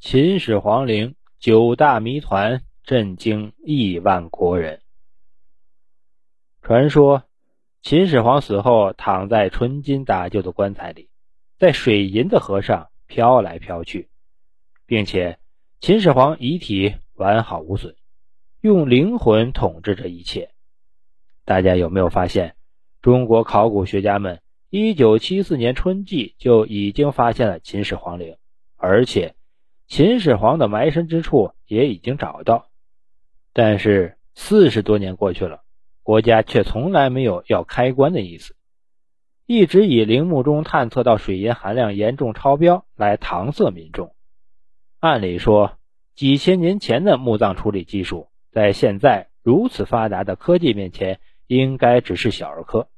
秦始皇陵九大谜团震惊亿万国人。传说，秦始皇死后躺在纯金打救的棺材里，在水银的河上飘来飘去，并且秦始皇遗体完好无损，用灵魂统治着一切。大家有没有发现，中国考古学家们一九七四年春季就已经发现了秦始皇陵，而且。秦始皇的埋身之处也已经找到，但是四十多年过去了，国家却从来没有要开棺的意思，一直以陵墓中探测到水银含量严重超标来搪塞民众。按理说，几千年前的墓葬处理技术，在现在如此发达的科技面前，应该只是小儿科。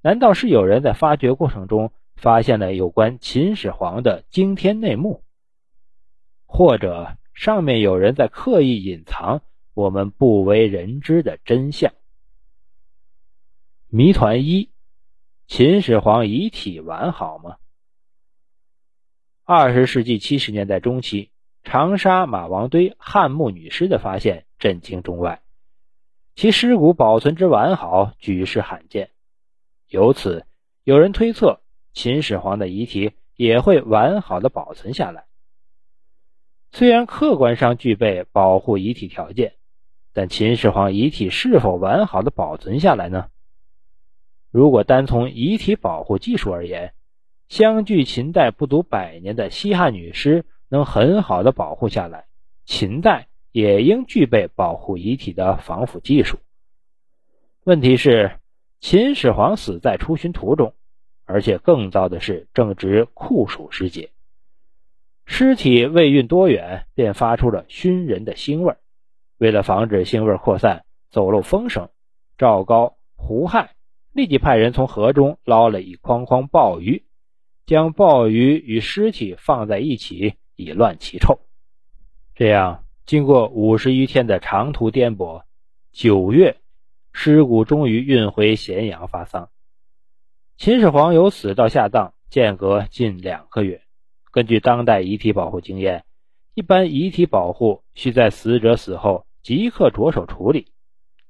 难道是有人在发掘过程中发现了有关秦始皇的惊天内幕？或者上面有人在刻意隐藏我们不为人知的真相。谜团一：秦始皇遗体完好吗？二十世纪七十年代中期，长沙马王堆汉墓女尸的发现震惊中外，其尸骨保存之完好，举世罕见。由此，有人推测秦始皇的遗体也会完好的保存下来。虽然客观上具备保护遗体条件，但秦始皇遗体是否完好的保存下来呢？如果单从遗体保护技术而言，相距秦代不足百年的西汉女尸能很好的保护下来，秦代也应具备保护遗体的防腐技术。问题是，秦始皇死在出巡途中，而且更糟的是正值酷暑时节。尸体未运多远，便发出了熏人的腥味。为了防止腥味扩散，走漏风声，赵高、胡亥立即派人从河中捞了一筐筐鲍鱼，将鲍鱼与尸体放在一起，以乱其臭。这样，经过五十余天的长途颠簸，九月，尸骨终于运回咸阳发丧。秦始皇由死到下葬，间隔近两个月。根据当代遗体保护经验，一般遗体保护需在死者死后即刻着手处理。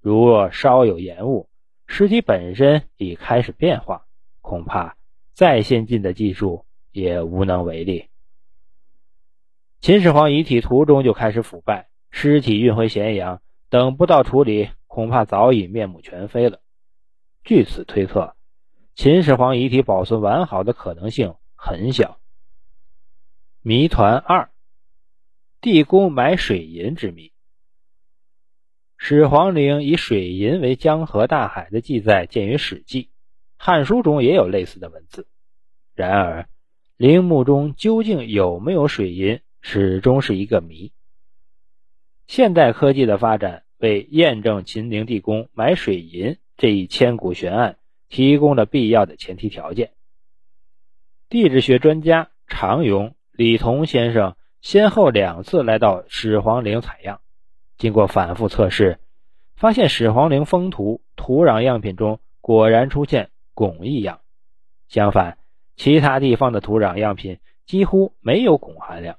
如若稍有延误，尸体本身已开始变化，恐怕再先进的技术也无能为力。秦始皇遗体途中就开始腐败，尸体运回咸阳，等不到处理，恐怕早已面目全非了。据此推测，秦始皇遗体保存完好的可能性很小。谜团二：地宫埋水银之谜。始皇陵以水银为江河大海的记载见于《史记》，《汉书》中也有类似的文字。然而，陵墓中究竟有没有水银，始终是一个谜。现代科技的发展为验证秦陵地宫埋水银这一千古悬案提供了必要的前提条件。地质学专家常勇。李彤先生先后两次来到始皇陵采样，经过反复测试，发现始皇陵封土土壤样品中果然出现汞异样。相反，其他地方的土壤样品几乎没有汞含量。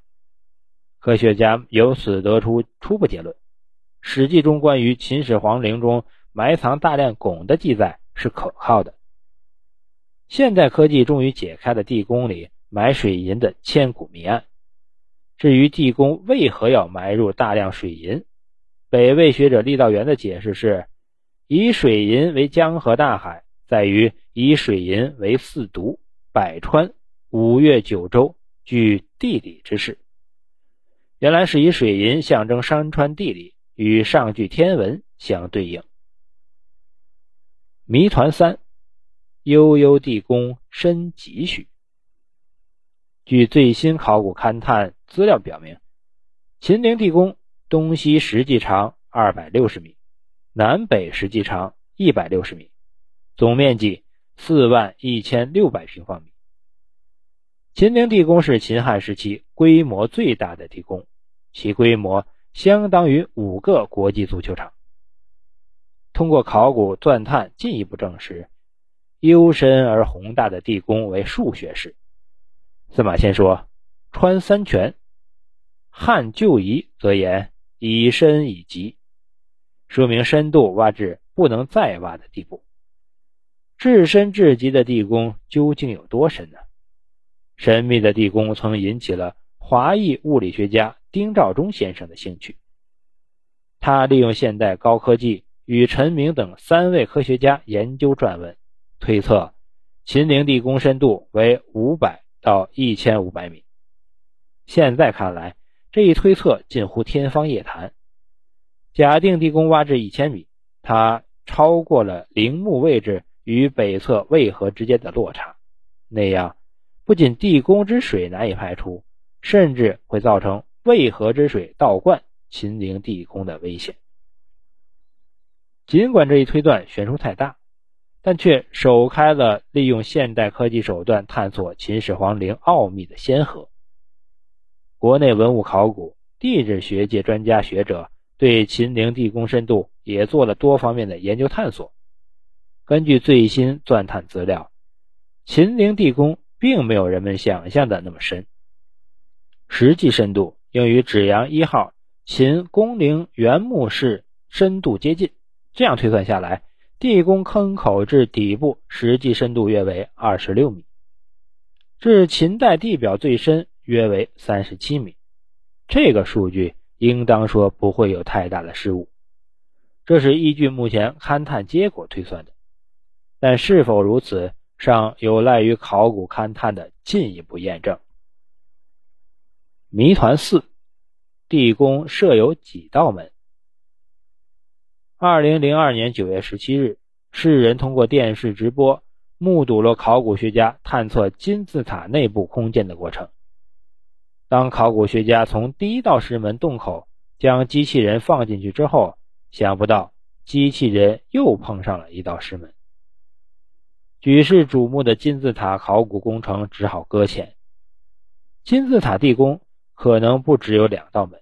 科学家由此得出初步结论：《史记》中关于秦始皇陵中埋藏大量汞的记载是可靠的。现代科技终于解开了地宫里。埋水银的千古谜案。至于地宫为何要埋入大量水银，北魏学者郦道元的解释是：以水银为江河大海，在于以水银为四渎、百川、五岳九州，具地理之势。原来是以水银象征山川地理，与上句天文相对应。谜团三：悠悠地宫深几许？据最新考古勘探资料表明，秦陵地宫东西实际长二百六十米，南北实际长一百六十米，总面积四万一千六百平方米。秦陵地宫是秦汉时期规模最大的地宫，其规模相当于五个国际足球场。通过考古钻探，进一步证实，幽深而宏大的地宫为数学式。司马迁说：“穿三泉，汉旧仪则言以深以极，说明深度挖至不能再挖的地步。至深至极的地宫究竟有多深呢？神秘的地宫曾引起了华裔物理学家丁肇中先生的兴趣。他利用现代高科技与陈明等三位科学家研究撰文，推测秦陵地宫深度为五百到一千五百米。现在看来，这一推测近乎天方夜谭。假定地宫挖至一千米，它超过了陵墓位置与北侧渭河之间的落差，那样不仅地宫之水难以排出，甚至会造成渭河之水倒灌秦陵地宫的危险。尽管这一推断悬殊太大，但却首开了利用现代科技手段探索秦始皇陵奥秘的先河。国内文物考古、地质学界专家学者对秦陵地宫深度也做了多方面的研究探索。根据最新钻探资料，秦陵地宫并没有人们想象的那么深，实际深度应与芷阳一号秦宫陵原墓室深度接近。这样推算下来，地宫坑口至底部实际深度约为二十六米，至秦代地表最深。约为三十七米，这个数据应当说不会有太大的失误。这是依据目前勘探结果推算的，但是否如此，尚有赖于考古勘探的进一步验证。谜团四：地宫设有几道门？二零零二年九月十七日，世人通过电视直播目睹了考古学家探测金字塔内部空间的过程。当考古学家从第一道石门洞口将机器人放进去之后，想不到机器人又碰上了一道石门，举世瞩目的金字塔考古工程只好搁浅。金字塔地宫可能不只有两道门，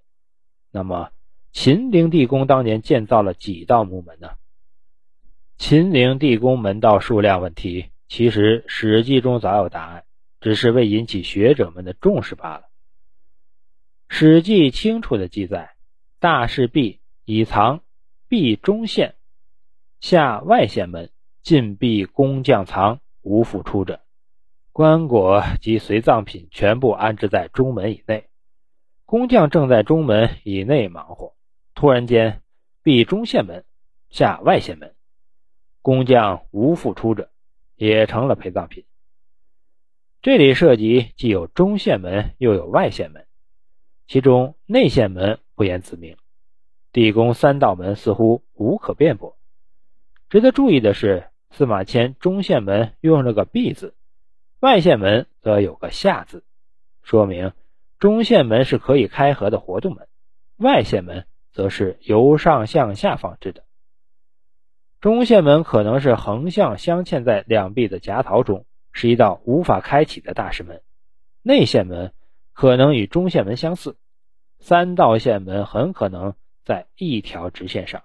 那么秦陵地宫当年建造了几道木门呢？秦陵地宫门道数量问题，其实《史记》中早有答案，只是未引起学者们的重视罢了。《史记》清楚的记载：“大室壁以藏壁中线，下外线门，进壁工匠藏，无复出者。棺椁及随葬品全部安置在中门以内。工匠正在中门以内忙活，突然间，闭中线门，下外线门，工匠无复出者，也成了陪葬品。这里涉及既有中线门，又有外线门。”其中内线门不言自明，地宫三道门似乎无可辩驳。值得注意的是，司马迁中线门用了个“闭”字，外线门则有个“下”字，说明中线门是可以开合的活动门，外线门则是由上向下放置的。中线门可能是横向镶嵌在两壁的夹槽中，是一道无法开启的大石门；内线门。可能与中线门相似，三道线门很可能在一条直线上。